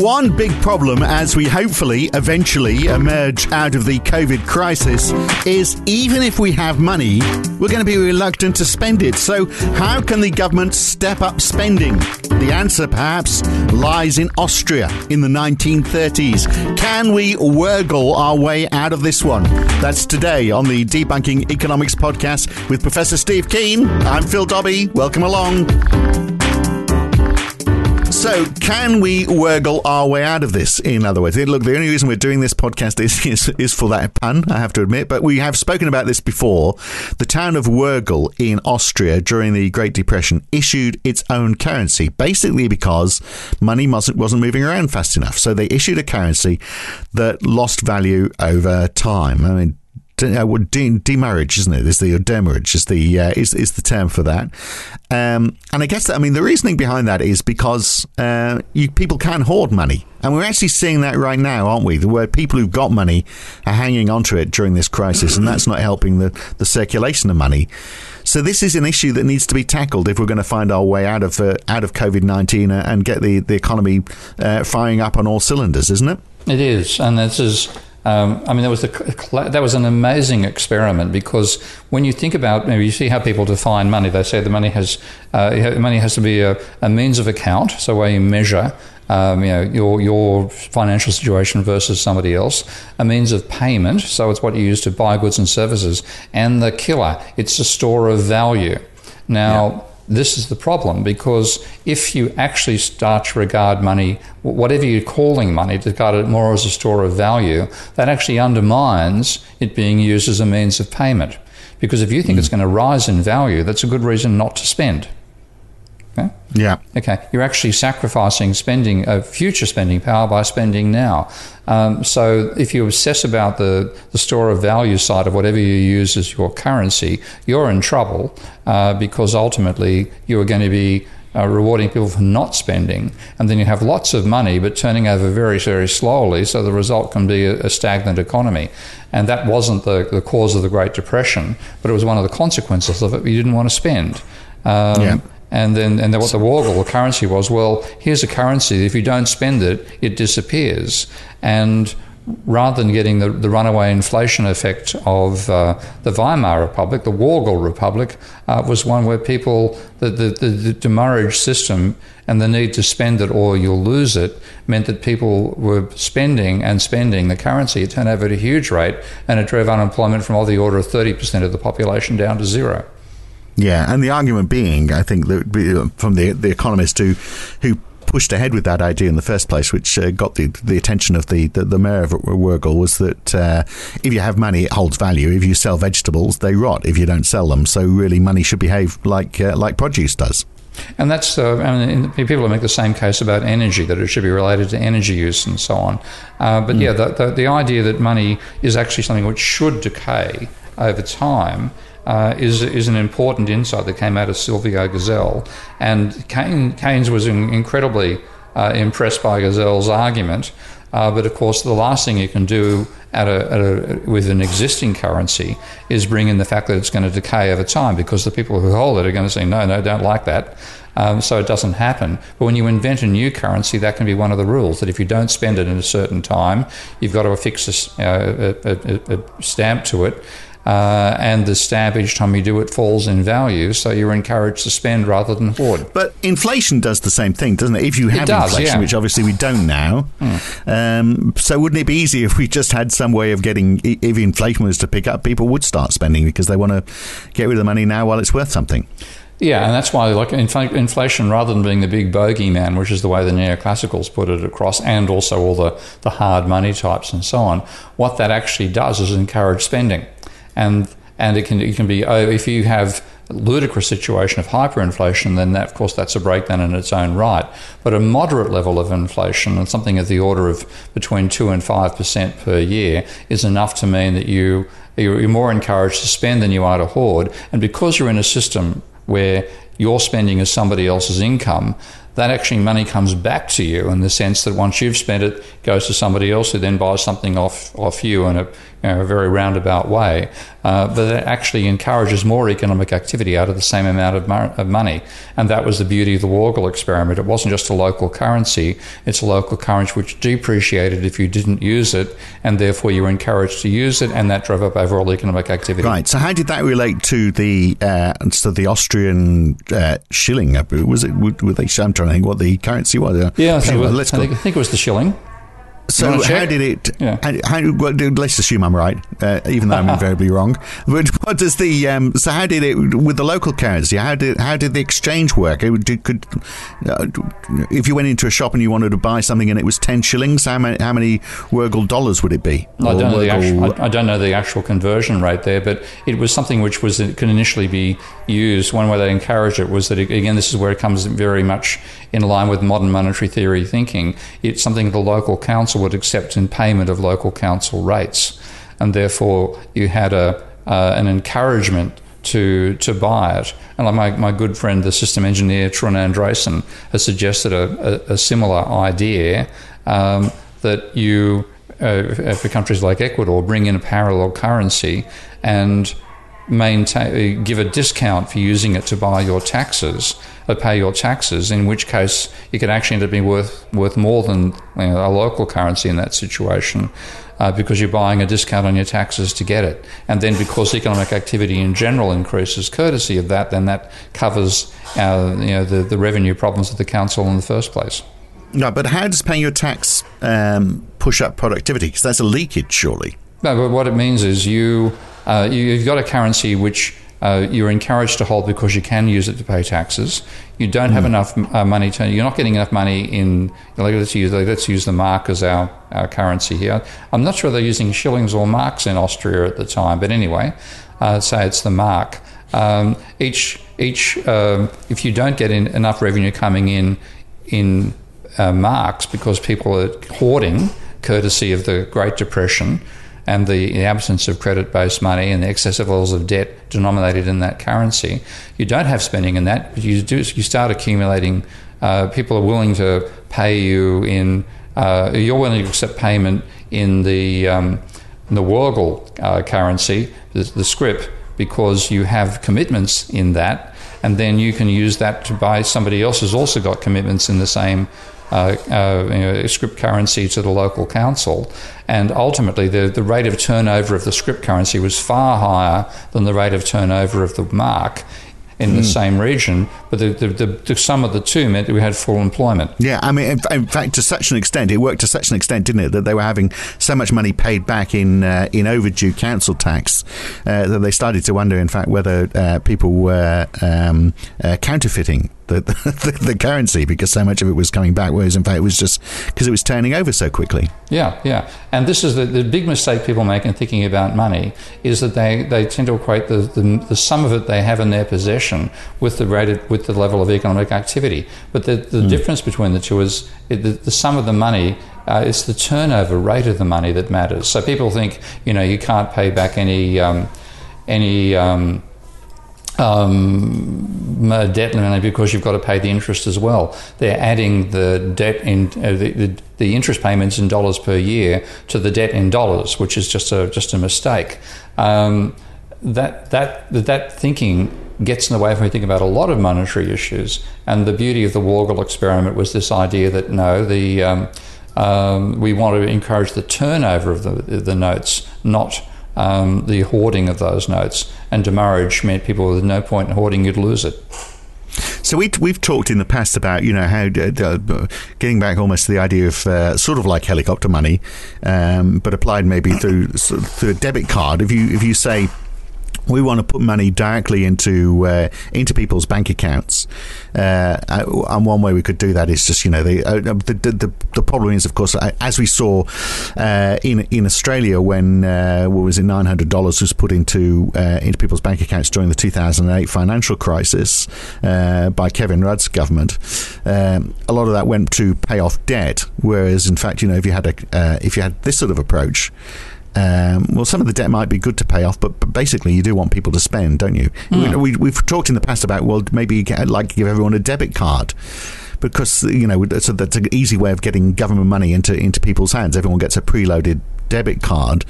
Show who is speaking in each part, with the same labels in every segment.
Speaker 1: One big problem as we hopefully eventually emerge out of the COVID crisis is even if we have money, we're going to be reluctant to spend it. So, how can the government step up spending? The answer, perhaps, lies in Austria in the 1930s. Can we wurgle our way out of this one? That's today on the Debunking Economics podcast with Professor Steve Keen. I'm Phil Dobbie. Welcome along. So, can we wurgle our way out of this? In other words, look, the only reason we're doing this podcast is, is, is for that pun, I have to admit, but we have spoken about this before. The town of Wörgl in Austria during the Great Depression issued its own currency, basically because money wasn't, wasn't moving around fast enough. So, they issued a currency that lost value over time. I mean, de- demurrage, isn't it? Is the demurrage is the uh, is is the term for that? Um, and I guess that, I mean the reasoning behind that is because uh, you, people can hoard money, and we're actually seeing that right now, aren't we? The Where people who've got money are hanging onto it during this crisis, and that's not helping the the circulation of money. So this is an issue that needs to be tackled if we're going to find our way out of uh, out of COVID nineteen and get the the economy uh, firing up on all cylinders, isn't it?
Speaker 2: It is, and this is um, I mean, that was that was an amazing experiment because when you think about, maybe you see how people define money. They say the money has uh, money has to be a, a, means of account, so where you measure. Um, you know your your financial situation versus somebody else, a means of payment. So it's what you use to buy goods and services, and the killer. It's a store of value. Now. This is the problem because if you actually start to regard money, whatever you're calling money, to regard it more as a store of value, that actually undermines it being used as a means of payment. Because if you think mm. it's going to rise in value, that's a good reason not to spend.
Speaker 1: Yeah.
Speaker 2: Okay. You're actually sacrificing spending, uh, future spending power by spending now. Um, so if you obsess about the, the store of value side of whatever you use as your currency, you're in trouble uh, because ultimately you are going to be uh, rewarding people for not spending, and then you have lots of money but turning over very, very slowly, so the result can be a, a stagnant economy. And that wasn't the, the cause of the Great Depression, but it was one of the consequences of it. You didn't want to spend. Um, yeah. And then, and then what the Wörgl, the currency was, well, here's a currency. If you don't spend it, it disappears. And rather than getting the, the runaway inflation effect of uh, the Weimar Republic, the Wörgl Republic uh, was one where people, the, the, the, the demurrage system and the need to spend it or you'll lose it meant that people were spending and spending the currency. It turned over at a huge rate and it drove unemployment from all the order of 30% of the population down to zero.
Speaker 1: Yeah, and the argument being, I think, that from the the economist who who pushed ahead with that idea in the first place, which uh, got the, the attention of the, the, the mayor of Wörgl, was that uh, if you have money, it holds value. If you sell vegetables, they rot if you don't sell them. So really, money should behave like uh, like produce does.
Speaker 2: And that's uh, I mean, people make the same case about energy that it should be related to energy use and so on. Uh, but mm. yeah, the, the, the idea that money is actually something which should decay over time uh, is, is an important insight that came out of Silvio Gesell. And Keynes was incredibly uh, impressed by Gesell's argument. Uh, but of course, the last thing you can do at a, at a, with an existing currency is bring in the fact that it's going to decay over time because the people who hold it are going to say, no, no, don't like that. Um, so it doesn't happen. But when you invent a new currency, that can be one of the rules that if you don't spend it in a certain time, you've got to affix a, uh, a, a stamp to it uh, and the stamp each time you do it falls in value, so you're encouraged to spend rather than hoard.
Speaker 1: But inflation does the same thing, doesn't it? If you have does, inflation, yeah. which obviously we don't now, mm. um, so wouldn't it be easy if we just had some way of getting, if inflation was to pick up, people would start spending because they want to get rid of the money now while it's worth something.
Speaker 2: Yeah, and that's why, like inflation, rather than being the big bogeyman, which is the way the neoclassicals put it across, and also all the, the hard money types and so on, what that actually does is encourage spending and and it can it can be oh, if you have ludicrous situation of hyperinflation, then that, of course that's a breakdown in its own right. But a moderate level of inflation, and something of the order of between two and five percent per year, is enough to mean that you you're more encouraged to spend than you are to hoard. And because you're in a system where your spending is somebody else's income, that actually money comes back to you in the sense that once you've spent it, it goes to somebody else who then buys something off, off you in a, a very roundabout way. Uh, but it actually encourages more economic activity out of the same amount of, mo- of money. And that was the beauty of the Wörgl experiment. It wasn't just a local currency, it's a local currency which depreciated if you didn't use it, and therefore you were encouraged to use it, and that drove up overall economic activity.
Speaker 1: Right. So, how did that relate to the uh, to the Austrian uh, shilling? Was it? Were they? I'm trying to think what the currency was.
Speaker 2: Yeah, I think, was, I think it was the shilling.
Speaker 1: So how did it? Yeah. How, how, well, let's assume I'm right, uh, even though I'm invariably wrong. But what does the? Um, so how did it with the local currency? How did how did the exchange work? It, did, could uh, if you went into a shop and you wanted to buy something and it was ten shillings, how many how many Wörgl dollars would it be?
Speaker 2: I don't, know the actual, I, I, don't know the actual conversion rate there, but it was something which was it could initially be used. One way they encouraged it was that again, this is where it comes very much in line with modern monetary theory thinking. It's something the local council would accept in payment of local council rates, and therefore you had a uh, an encouragement to to buy it. And like my, my good friend, the system engineer Trond Andresen, has suggested a, a, a similar idea um, that you uh, for countries like Ecuador bring in a parallel currency and maintain give a discount for using it to buy your taxes or pay your taxes in which case it could actually end up being worth worth more than you know, a local currency in that situation uh, because you're buying a discount on your taxes to get it. And then because economic activity in general increases courtesy of that then that covers uh, you know the, the revenue problems of the council in the first place.
Speaker 1: No but how does paying your tax um, push up productivity? Because that's a leakage surely.
Speaker 2: No, but what it means is you uh, you, have got a currency which uh, you're encouraged to hold because you can use it to pay taxes. You don't have mm. enough uh, money to. You're not getting enough money in. Like, let's use like, let's use the mark as our, our currency here. I'm not sure they're using shillings or marks in Austria at the time, but anyway, uh, say it's the mark. Um, each each um, if you don't get enough revenue coming in in uh, marks because people are hoarding, courtesy of the Great Depression and the absence of credit based money and the excessive levels of debt denominated in that currency, you don't have spending in that, you, do, you start accumulating. Uh, people are willing to pay you in, uh, you're willing to accept payment in the, um, in the Wörgl uh, currency, the, the scrip, because you have commitments in that, and then you can use that to buy somebody else who's also got commitments in the same uh, uh, you know, scrip currency to the local council. And ultimately, the, the rate of turnover of the script currency was far higher than the rate of turnover of the mark in mm. the hmm. same region, but the, the, the, the, sum of the two meant that we had full employment.
Speaker 1: Yeah, I mean, in, in, fact, to such an extent, it worked to such an extent, didn't it, that they were having so much money paid back in uh, in overdue council tax uh, that they started to wonder, in fact, whether uh, people were um, uh, counterfeiting the, the, the, currency because so much of it was coming back, whereas in fact it was just because it was turning over so quickly.
Speaker 2: Yeah, yeah. And this is the, the big mistake people make in thinking about money is that they, they tend to equate the, the, the sum of it they have in their possession with the rate of, with the level of economic activity. But the, the mm. difference between the two is the, the sum of the money uh, it's the turnover rate of the money that matters. So people think, you know, you can't pay back any um, any um, um, debt limit because you've got to pay the interest as well. They're adding the debt in uh, the, the, the, interest payments in dollars per year to the debt in dollars, which is just a just a mistake. Um, that that that thinking gets in the way when we think about a lot of monetary issues. And the beauty of the Wörgl experiment was this idea that no, the um, um we want to encourage the turnover of the, the notes, not um, the hoarding of those notes. And demurrage meant people with no point in hoarding, you'd lose it.
Speaker 1: So we, we've talked in the past about you know how uh, getting back almost to the idea of uh, sort of like helicopter money, um, but applied maybe through through a debit card. If you if you say we want to put money directly into uh, into people's bank accounts, uh, and one way we could do that is just you know the uh, the, the, the problem is of course as we saw uh, in in Australia when uh, what was it nine hundred dollars was put into uh, into people's bank accounts during the two thousand and eight financial crisis by Kevin Rudd's government, um, a lot of that went to pay off debt, whereas in fact you know if you had a if you had this sort of approach. Um, well, some of the debt might be good to pay off, but, but basically, you do want people to spend, don't you? Mm. We, have talked in the past about well, maybe I'd like give everyone a debit card because you know so that's an easy way of getting government money into into people's hands. Everyone gets a preloaded debit card.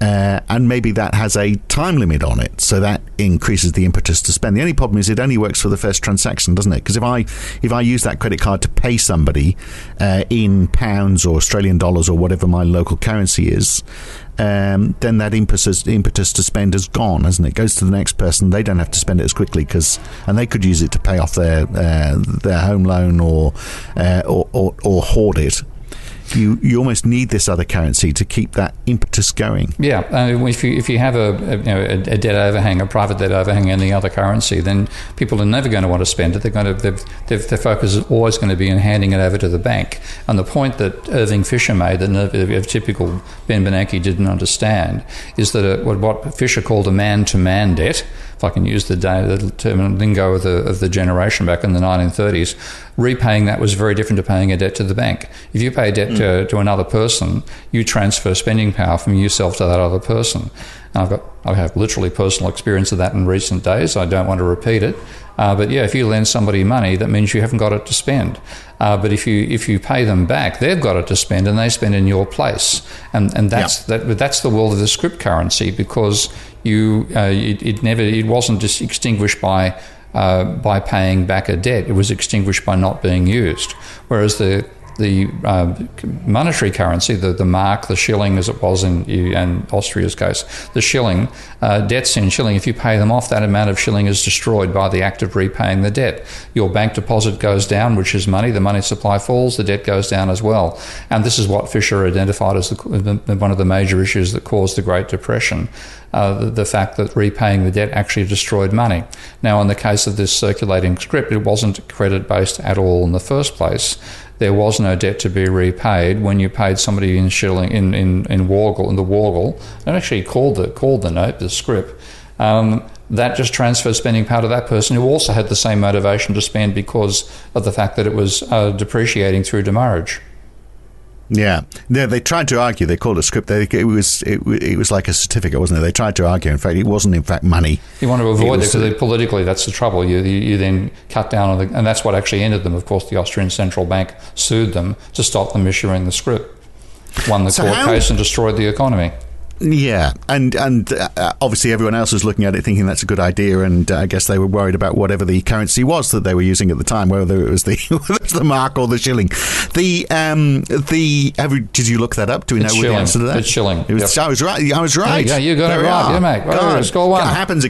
Speaker 1: Uh, and maybe that has a time limit on it, so that increases the impetus to spend. The only problem is it only works for the first transaction, doesn't it? Because if I if I use that credit card to pay somebody uh, in pounds or Australian dollars or whatever my local currency is, um, then that impetus impetus to spend has gone, hasn't it? it? Goes to the next person. They don't have to spend it as quickly because, and they could use it to pay off their uh, their home loan or, uh, or, or or hoard it you you almost need this other currency to keep that impetus going.
Speaker 2: Yeah, uh, if you if you have a, a, you know, a, debt overhang, a private debt overhang, in the other currency, then people are never going to want to spend it. They're going to their, their focus is always going to be in handing it over to the bank. And the point that Irving Fisher made that a typical Ben Bernanke didn't understand is that a, what Fisher called a man-to-man debt if I can use the, the term lingo of the, of the generation back in the 1930s, repaying that was very different to paying a debt to the bank. If you pay a debt mm. to, to another person, you transfer spending power from yourself to that other person. And I've got I have literally personal experience of that in recent days. I don't want to repeat it. Uh, but yeah, if you lend somebody money, that means you haven't got it to spend. Uh, but if you if you pay them back, they've got it to spend, and they spend in your place. And and that's yeah. that that's the world of the script currency because you uh, it, it, never it wasn't just extinguished by uh, by paying back a debt. It was extinguished by not being used. Whereas the the uh, monetary currency, the, the mark, the shilling, as it was in, in Austria's case, the shilling, uh, debts in shilling, if you pay them off, that amount of shilling is destroyed by the act of repaying the debt. Your bank deposit goes down, which is money, the money supply falls, the debt goes down as well. And this is what Fisher identified as the, one of the major issues that caused the Great Depression. Uh, the, the, fact that repaying the debt actually destroyed money. Now, in the case of this circulating script, it wasn't credit based at all in the first place there was no debt to be repaid when you paid somebody in shilling in in in Wörgl in the Wörgl and actually called the called the note the scrip. Um, that just transferred spending power to that person who also had the same motivation to spend because of the fact that it was uh, depreciating through demurrage.
Speaker 1: Yeah, they, they tried to argue. They called it a scrip. They, it was it, it, was like a certificate, wasn't it? They tried to argue. In fact, it wasn't in fact money.
Speaker 2: You want to avoid it because politically, that's the trouble. You, you, you then cut down on the, and that's what actually ended them. Of course, the Austrian central bank sued them to stop them issuing the script, won the so court how, case, and destroyed the economy.
Speaker 1: Yeah, and and uh, obviously everyone else was looking at it thinking that's a good idea, and uh, I guess they were worried about whatever the currency was that they were using at the time, whether it was the the mark or the shilling. The um the have, did you look that up? Do we
Speaker 2: it's
Speaker 1: know
Speaker 2: shilling.
Speaker 1: the answer to that?
Speaker 2: It's shilling. It
Speaker 1: was, yep. I was right. I was right.
Speaker 2: Yeah, you got there it right. Yeah, mate. God, score one.
Speaker 1: Happens,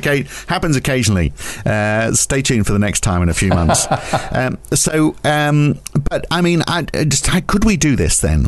Speaker 1: happens occasionally. Uh, stay tuned for the next time in a few months. um, so, um, but I mean, I, just how could we do this then?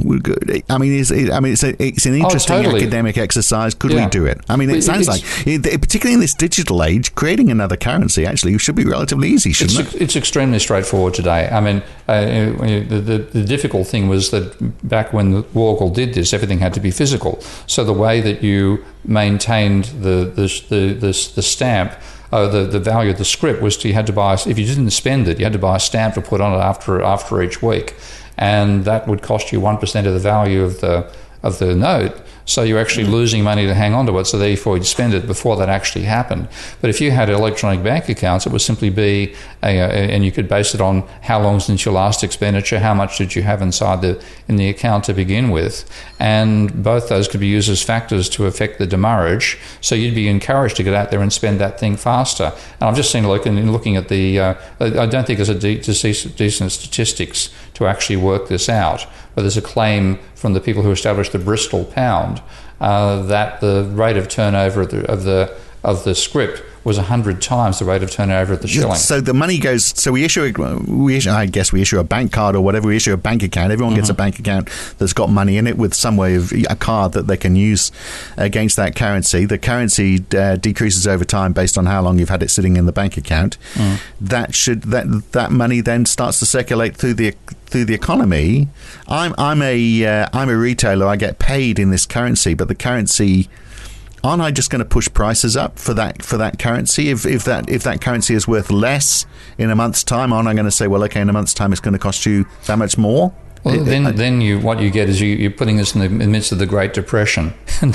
Speaker 1: I mean, is I mean, it's a, it's an oh, interesting oh, totally. academic exercise. Could yeah. we do it? I mean, it but sounds like, particularly in this digital age, creating another currency actually should be relatively easy, shouldn't
Speaker 2: it's,
Speaker 1: it?
Speaker 2: It's extremely straightforward today. I mean, uh, the, the, the, difficult thing was that back when the Wörgl did this, everything had to be physical. So the way that you maintained the the the, the, the stamp. Uh, the, the value of the script was to, you had to buy if you didn't spend it you had to buy a stamp to put on it after after each week and that would cost you 1% of the value of the of the note so you're actually losing money to hang on to it. So therefore, you'd spend it before that actually happened. But if you had electronic bank accounts, it would simply be, a, a, and you could base it on how long since your last expenditure, how much did you have inside the in the account to begin with, and both those could be used as factors to affect the demurrage. So you'd be encouraged to get out there and spend that thing faster. And I've just seen like in looking at the, uh, I don't think there's a de- decent statistics to actually work this out. But there's a claim from the people who established the Bristol pound uh, that the rate of turnover of the, of the of the script was 100 times the rate of turnover at the shilling.
Speaker 1: So the money goes. So we issue, a, we issue, I guess we issue a bank card or whatever. We issue a bank account. Everyone gets a bank account that's got money in it with some way of a card that they can use against that currency. The currency uh, decreases over time based on how long you've had it sitting in the bank account. That should that that money then starts to circulate through the through the economy. I'm I'm a uh, I'm a retailer. I get paid in this currency, but the currency aren't I just going to push prices up for that for that currency? If if that if that currency is worth less in a month's time, aren't I going to say, well, okay, in a month's time, it's going to cost you that much more?
Speaker 2: Well,
Speaker 1: It-
Speaker 2: then,
Speaker 1: I-
Speaker 2: then you what you get is you, you're putting this in the midst of the Great Depression, and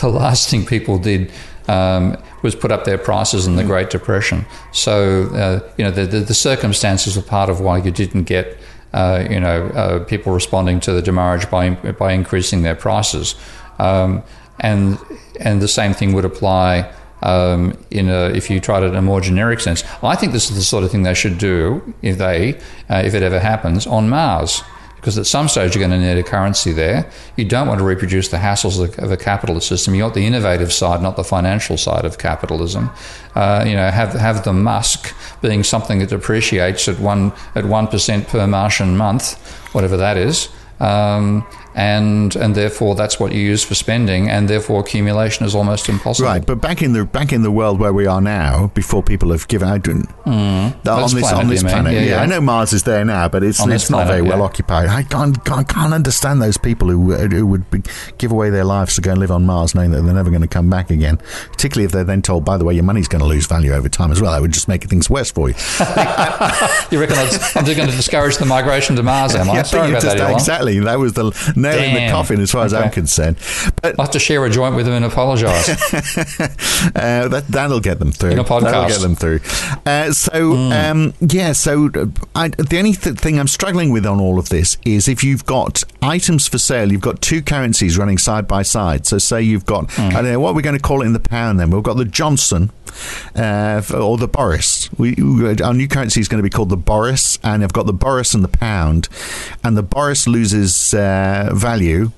Speaker 2: the last thing people did um, was put up their prices in the Great Depression. So uh, you know the, the, the circumstances were part of why you didn't get uh, you know uh, people responding to the demurrage by by increasing their prices, um, and and the same thing would apply um, in a, if you tried it in a more generic sense. I think this is the sort of thing they should do if they, uh, if it ever happens, on Mars. Because at some stage you're going to need a currency there. You don't want to reproduce the hassles of, a capitalist system. You want the innovative side, not the financial side of capitalism. Uh, you know, have have the Musk being something that depreciates at one at one percent per Martian month, whatever that is. Um, and and therefore that's what you use for spending, and therefore accumulation is almost impossible.
Speaker 1: Right, but back in the back in the world where we are now, before people have given out hmm. on
Speaker 2: This
Speaker 1: this
Speaker 2: planet,
Speaker 1: on this planet,
Speaker 2: Yeah,
Speaker 1: yeah,
Speaker 2: yeah.
Speaker 1: I know Mars is there now, but it's
Speaker 2: On
Speaker 1: it's not
Speaker 2: planet,
Speaker 1: very well
Speaker 2: yeah.
Speaker 1: occupied. I can't, can't can't understand those people who who would be, give away their lives to go and live on Mars, knowing that they're never going to come back again. Particularly if they're then told, by the way, your money's going to lose value over time as well. That would just make things worse for you.
Speaker 2: You reckon I'm just going to discourage the migration to Mars, am I?
Speaker 1: Yeah,
Speaker 2: Sorry about
Speaker 1: just-
Speaker 2: that, Elon.
Speaker 1: exactly. That was the nail in the coffin, as far as I'm concerned. But
Speaker 2: I'll have to share a joint with him and apologise.
Speaker 1: Uh, that that'll get them through.
Speaker 2: In a podcast.
Speaker 1: That'll get them through. Uh, so um, yeah, so uh, I, the only th- thing I'm struggling with on all of this is if you've got items for sale, you've got two currencies running side by side. So say you've got I don't know what we're going to call it in the pound. Then we've got the Johnson uh, or the Boris. We, we- our new currency is going to be called the Boris, and I've got the Boris and the pound, and the Boris loses uh, value.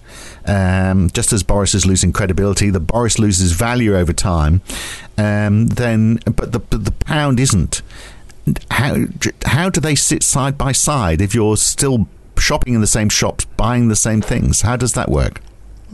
Speaker 1: Um, just as Boris is losing credibility, the Boris loses value over time. Um, then, but the but the pound isn't. How how do they sit side by side if you're still shopping in the same shops, buying the same things? How does that work?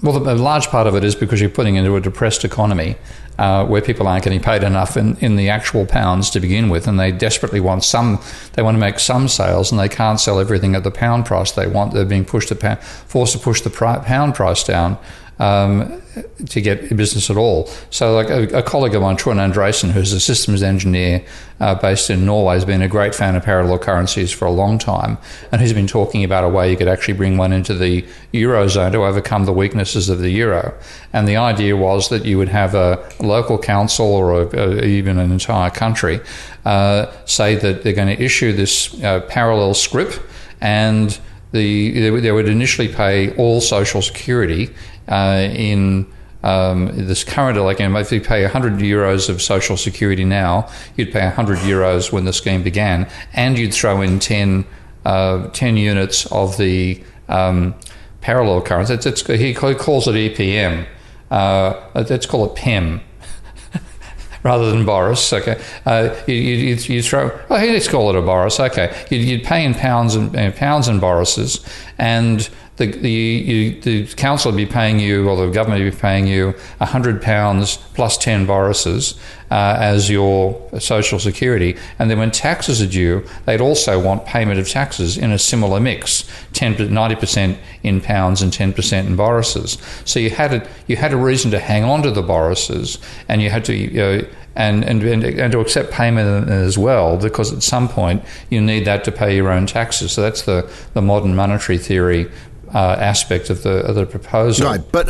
Speaker 2: Well, a large part of it is because you're putting into a depressed economy uh, where people aren't getting paid enough in, in the actual pounds to begin with, and they desperately want some. They want to make some sales, and they can't sell everything at the pound price they want. They're being pushed to pa- forced to push the pound price down. Um, to get business at all. So, like a, a colleague of mine, Trond Andresen, who's a systems engineer uh, based in Norway, has been a great fan of parallel currencies for a long time, and he's been talking about a way you could actually bring one into the eurozone to overcome the weaknesses of the euro. And the idea was that you would have a local council or a, a, even an entire country uh, say that they're going to issue this uh, parallel scrip and the they would- they would initially pay all social security uh, in um, this current like if you pay 100 euros of social security now, you'd pay 100 euros when the scheme began, and you'd throw in 10, uh, 10 units of the um, parallel currency. It's, it's, he calls it EPM. Uh, let's call it PEM rather than Boris. Okay, uh, you, you, you throw. Oh, let's call it a Boris. Okay, you'd, you'd pay in pounds and uh, pounds and Borises, and the the you, the council would be paying you, or the government would be paying you hundred pounds plus ten Borises uh, as your social security, and then when taxes are due, they'd also want payment of taxes in a similar mix, 10 90 percent in pounds and ten percent in Borises. So you had a you had a reason to hang on to the Borises, and you had to. You know, and, and, and to accept payment as well, because at some point you need that to pay your own taxes. So that's the, the modern monetary theory uh, aspect of the, of the proposal.
Speaker 1: Right, but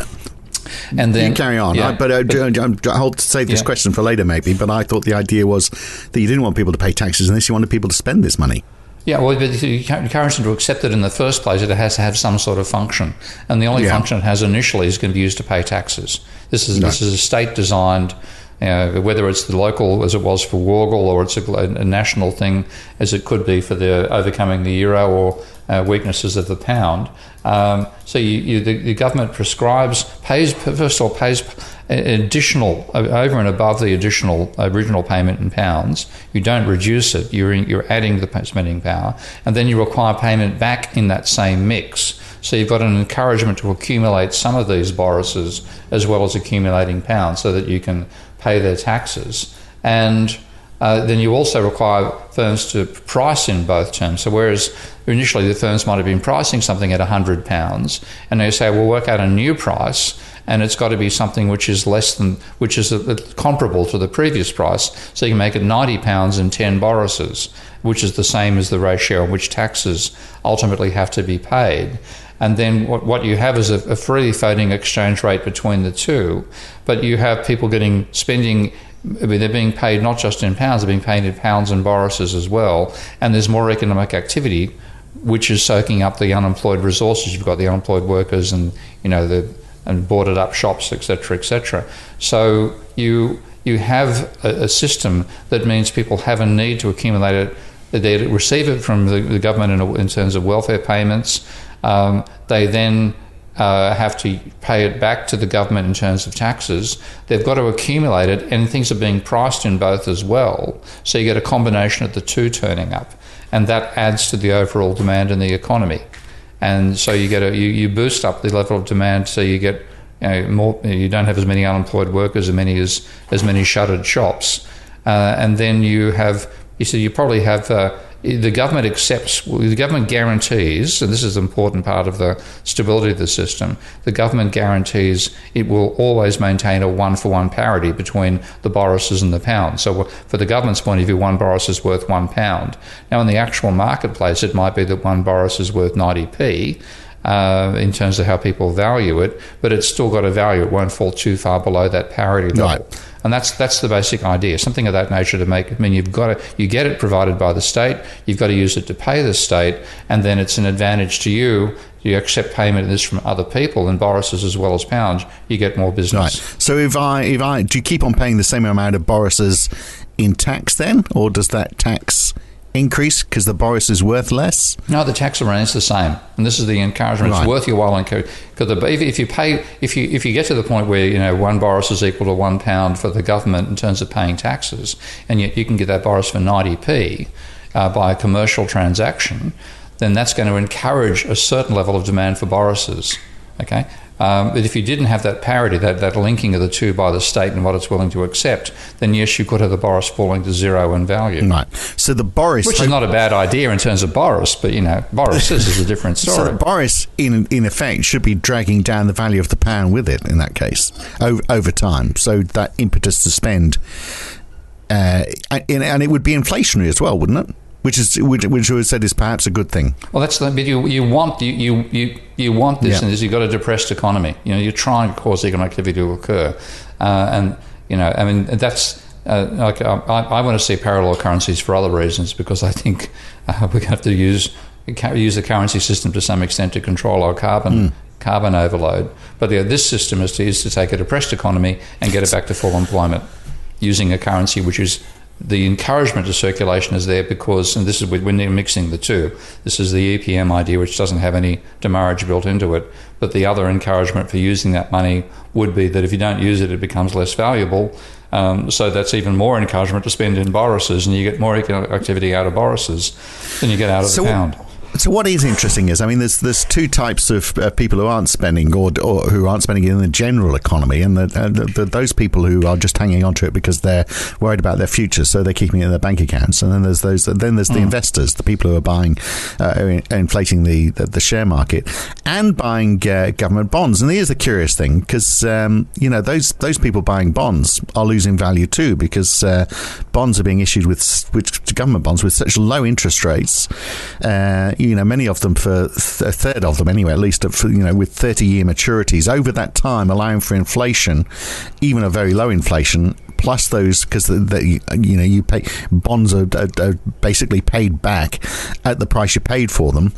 Speaker 2: And then
Speaker 1: you carry on.
Speaker 2: yeah,
Speaker 1: I, but, uh, I, I'll save this
Speaker 2: Yeah.
Speaker 1: question for later, maybe. But I thought the idea was that you didn't want people to pay taxes this; you wanted people to spend this money.
Speaker 2: Yeah, well, but you can't encourage them to accept it in the first place. It has to have some sort of function, and the only
Speaker 1: Yeah.
Speaker 2: function it has initially is going to be used to pay taxes. This is this is a state-designed, whether it's the local as it was for Wörgl, or it's a, a national thing as it could be for the overcoming the euro or uh, weaknesses of the pound. Um, so you, you, the, the government prescribes, pays first of all pays additional over and above the additional original payment in pounds. You don't reduce it. You're in, you're adding the spending power, and then you require payment back in that same mix. So you've got an encouragement to accumulate some of these boruses as well as accumulating pounds, so that you can pay their taxes and. Uh, then you also require firms to price in both terms. So whereas initially the firms might have been pricing something at £100 and they say we'll work out a new price and it's got to be something which is less than, which is a, a, comparable to the previous price. So you can make it £90 and 10 boruses, which is the same as the ratio on which taxes ultimately have to be paid. And then what, what you have is a, a floating exchange rate between the two, but you have people getting spending they're being paid not just in pounds, they're being paid in pounds and boruses as well. And there's more economic activity, which is soaking up the unemployed resources. You've got the unemployed workers and you know the and boarded up shops, etc., etc. So you you have a, a, system that means people have a need to accumulate it. They receive it from the, the government in, in, terms of welfare payments. Um, they then uh, have to pay it back to the government in terms of taxes. They've got to accumulate it, and things are being priced in both as well. So you get a combination of the two turning up, and that adds to the overall demand in the economy. And so you get a you, you boost up the level of demand, so you get you know, more. You don't have as many unemployed workers, as many as as many shuttered shops, uh, and then you have you see you probably have. Uh, the government accepts, the government guarantees, and this is an important part of the stability of the system, the government guarantees it will always maintain a one for one parity between the boruses and the pound. So, for the government's point of view, one boris is worth one pound. Now, in the actual marketplace, it might be that one boris is worth 90p. Uh, in terms of how people value it, but it's still got a value. It won't fall too far below that parity level. Right. And that's that's the basic idea. Something of that nature to make. I mean, you've got to you get it provided by the state. You've got to use it to pay the state, and then it's an advantage to you. You accept payment of this from other people and boruses as well as pounds. You get more business.
Speaker 1: Right. So if I if I do you keep on paying the same amount of boruses in tax then, or does that tax increase because the Boris is worth less?
Speaker 2: No, the tax remains the same, and this is the encouragement. Right. It's worth your while because if you pay, if you if you get to the point where you know one Boris is equal to one pound for the government in terms of paying taxes, and yet you can get that Boris for ninety p uh, by a commercial transaction, then that's going to encourage a certain level of demand for Borises. Okay, um, but if you didn't have that parity, that, that linking of the two by the state and what it's willing to accept, then yes, you could have the Boris falling to zero in value.
Speaker 1: Right. So the Boris,
Speaker 2: which is not a bad idea in terms of Boris, but you know, Boris is a different story.
Speaker 1: So Boris, in in effect, should be dragging down the value of the pound with it in that case over, over time. So that impetus to spend, uh, and, and it would be inflationary as well, wouldn't it? Which is which, which was said is perhaps a good thing.
Speaker 2: Well, that's the bit you, you want you, you, you, you want this, yeah. and you've got a depressed economy. You know, you're trying to cause economic activity to occur, uh, and you know, I mean, that's. Uh, like I, I, want to see parallel currencies for other reasons because I think uh, we have to use use the currency system to some extent to control our carbon mm. carbon overload. But yeah, this system is to, is to take a depressed economy and get it back to full employment using a currency which is the encouragement to circulation is there because, and this is they're mixing the two, this is the EPM idea, which doesn't have any demurrage built into it. But the other encouragement for using that money would be that if you don't use it, it becomes less valuable. Um, so that's even more encouragement to spend in Boruses, and you get more economic activity out of Boruses than you get out of so the pound.
Speaker 1: So what is interesting is, I mean, there's there's two types of uh, people who aren't spending or, or who aren't spending in the general economy, and the, uh, the, the, those people who are just hanging on to it because they're worried about their future, so they're keeping it in their bank accounts. And then there's those, then there's the mm. investors, the people who are buying, uh, inflating the, the, the share market, and buying uh, government bonds. And here's the curious thing, because um, you know those those people buying bonds are losing value too, because uh, bonds are being issued with, with government bonds with such low interest rates uh, you know, many of them for a third of them anyway, at least uh, for, you know, with 30 year maturities. Over that time, allowing for inflation, even a very low inflation, plus those because you know you pay bonds are, are, are, basically paid back at the price you paid for them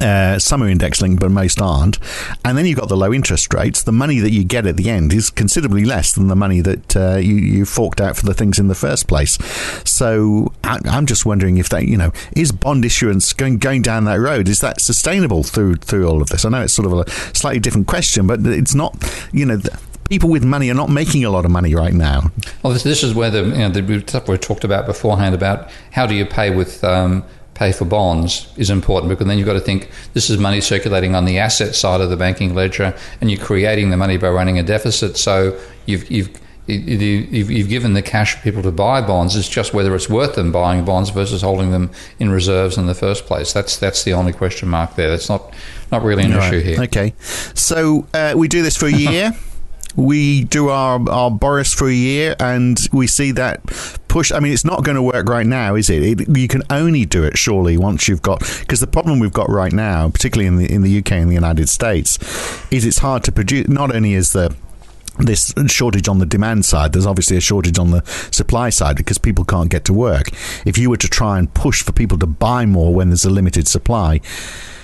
Speaker 1: uh, some are index linked, but most aren't. And then you've got the low interest rates. The money that you get at the end is considerably less than the money that uh, you, you forked out for the things in the first place. So I, am just wondering if that, you know, is bond issuance going going down that road? Is that sustainable through through all of this? I know it's sort of a slightly different question, but it's not, you know. The, people with money are not making a lot of money right now.
Speaker 2: Well, this, this is where the, you know, the stuff we talked about beforehand about how do you pay with um, pay for bonds is important because then you've got to think this is money circulating on the asset side of the banking ledger, and you're creating the money by running a deficit. So you've you've You've, you've given the cash for people to buy bonds. It's just whether it's worth them buying bonds versus holding them in reserves in the first place. That's that's the only question mark there. That's not not really an right. issue here.
Speaker 1: Okay, so uh, we do this for a year. we do our, our Boris for a year and we see that push. I mean, it's not going to work right now, is it? it you can only do it surely once you've got because the problem we've got right now, particularly in the in the UK and the United States, is it's hard to produce. Not only is the this shortage on the demand side. There's obviously a shortage on the supply side because people can't get to work. If you were to try and push for people to buy more when there's a limited supply,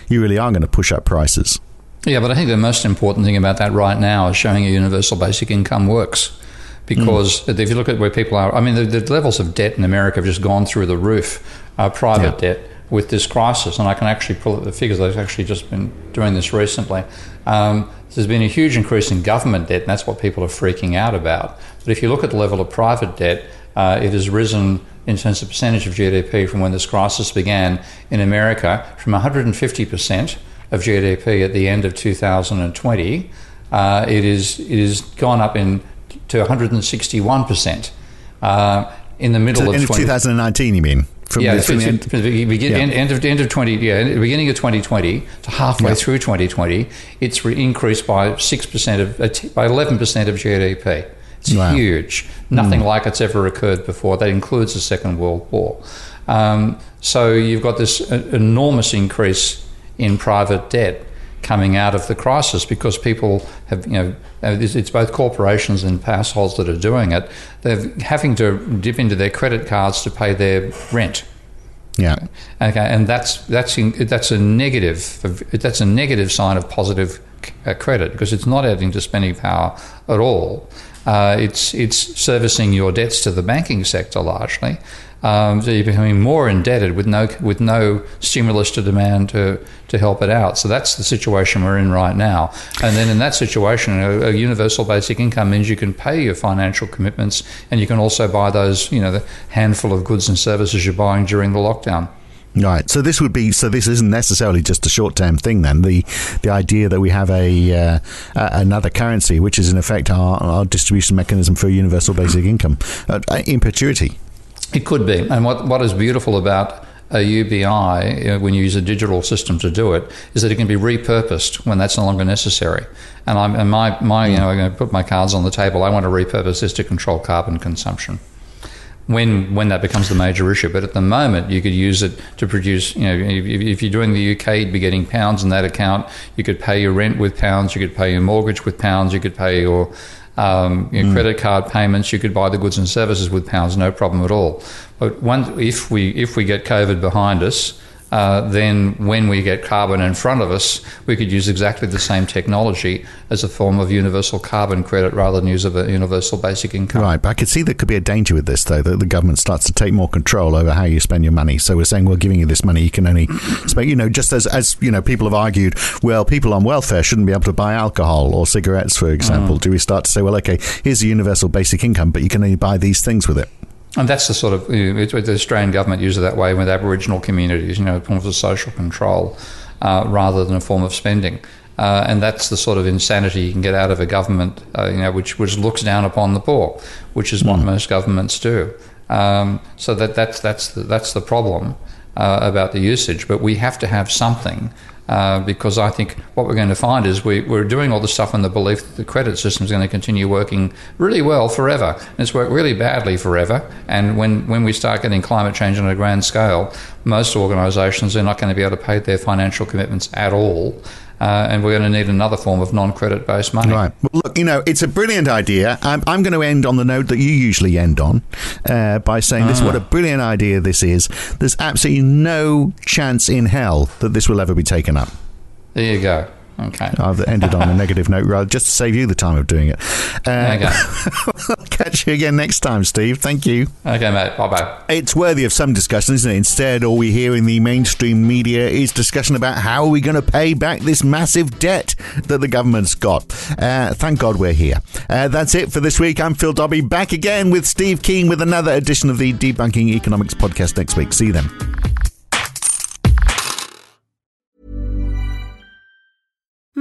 Speaker 1: you really are going to push up prices.
Speaker 2: Yeah, but I think the most important thing about that right now is showing a universal basic income works. Because mm. if you look at where people are, I mean, the, the, levels of debt in America have just gone through the roof. Uh, private yeah. debt with this crisis, and I can actually pull up the figures. I've actually just been doing this recently. Um, there's been a huge increase in government debt, and that's what people are freaking out about. But if you look at the level of private debt, uh, it has risen in terms of percentage of GDP from when this crisis began in America from 150% of GDP at the end of 2020. Uh, it is it has gone up in to 161% uh, in the middle
Speaker 1: so
Speaker 2: of,
Speaker 1: 20, 2019. You mean?
Speaker 2: From yeah, the, from the end, the begin, yeah. end, end, of end of twenty yeah beginning of twenty twenty to halfway yeah. through twenty twenty, it's re- increased by six percent of uh, by eleven percent of GDP. It's wow. huge. Nothing mm. like it's ever occurred before. That includes the Second World War. Um, so you've got this uh, enormous increase in private debt coming out of the crisis because people have, you know, it's both corporations and households that are doing it. They're having to dip into their credit cards to pay their rent.
Speaker 1: Yeah.
Speaker 2: Okay, and that's that's that's a negative. That's a negative sign of positive uh, credit because it's not adding to spending power at all. Uh, it's it's servicing your debts to the banking sector largely, um, so you're becoming more indebted with no with no stimulus to demand to to help it out. So that's the situation we're in right now. And then in that situation, a, a, universal basic income means you can pay your financial commitments, and you can also buy those you know the handful of goods and services you're buying during the lockdown.
Speaker 1: Right. So this would be. So this isn't necessarily just a short-term thing. Then the the idea that we have a uh, another currency, which is in effect our, our distribution mechanism for universal basic income, uh, in perpetuity.
Speaker 2: It could be. And what, what is beautiful about a UBI, when you use a digital system to do it, is that it can be repurposed when that's no longer necessary. And, I'm, and my, my, you know, I'm going to put my cards on the table. I want to repurpose this to control carbon consumption. When, when that becomes the major issue, but at the moment you could use it to produce. You know, if, if you're doing the UK, you'd be getting pounds in that account. You could pay your rent with pounds. You could pay your mortgage with pounds. You could pay your um, you know, mm. credit card payments. You could buy the goods and services with pounds, no problem at all. But one, if we if we get COVID behind us, uh, then when we get carbon in front of us, we could use exactly the same technology as a form of universal carbon credit rather than use of a universal basic income.
Speaker 1: Right, but I could see there could be a danger with this, though, that the government starts to take more control over how you spend your money. So we're saying we're giving you this money, you can only spend, you know, just as, as you know, people have argued, well, people on welfare shouldn't be able to buy alcohol or cigarettes, for example. Mm. Do we start to say, well, okay, here's a universal basic income, but you can only buy these things with it?
Speaker 2: And that's the sort of the Australian government uses it that way with Aboriginal communities, you know, a form of social control uh, rather than a form of spending. Uh, and that's the sort of insanity you can get out of a government, uh, you know, which, which looks down upon the poor, which is what mm. most governments do. Um, so that, that's, that's, the, that's the problem uh, about the usage. But we have to have something uh, because I think what we're going to find is we, we're doing all the stuff in the belief that the credit system is going to continue working really well forever. And it's worked really badly forever. And when, when we start getting climate change on a grand scale, most organisations are not going to be able to pay their financial commitments at all. Uh, and we're going to need another form of non-credit based money.
Speaker 1: Right. Well, look, you know, it's a brilliant idea. I'm, I'm going to end on the note that you usually end on uh, by saying this: what a ah. brilliant idea this is. There's absolutely no chance in hell that this will ever be taken up.
Speaker 2: There you go. Okay.
Speaker 1: I've ended on a negative note, rather just to save you the time of doing it. Uh,
Speaker 2: Okay.
Speaker 1: catch you again next time, Steve. Thank you.
Speaker 2: Okay, mate. Bye bye.
Speaker 1: It's worthy of some discussion, isn't it? Instead, all we hear in the mainstream media is discussion about how are we going to pay back this massive debt that the government's got. Uh, thank God we're here. Uh, that's it for this week. I'm Phil Dobbie, back again with Steve Keen with another edition of the Debunking Economics podcast next week. See you then.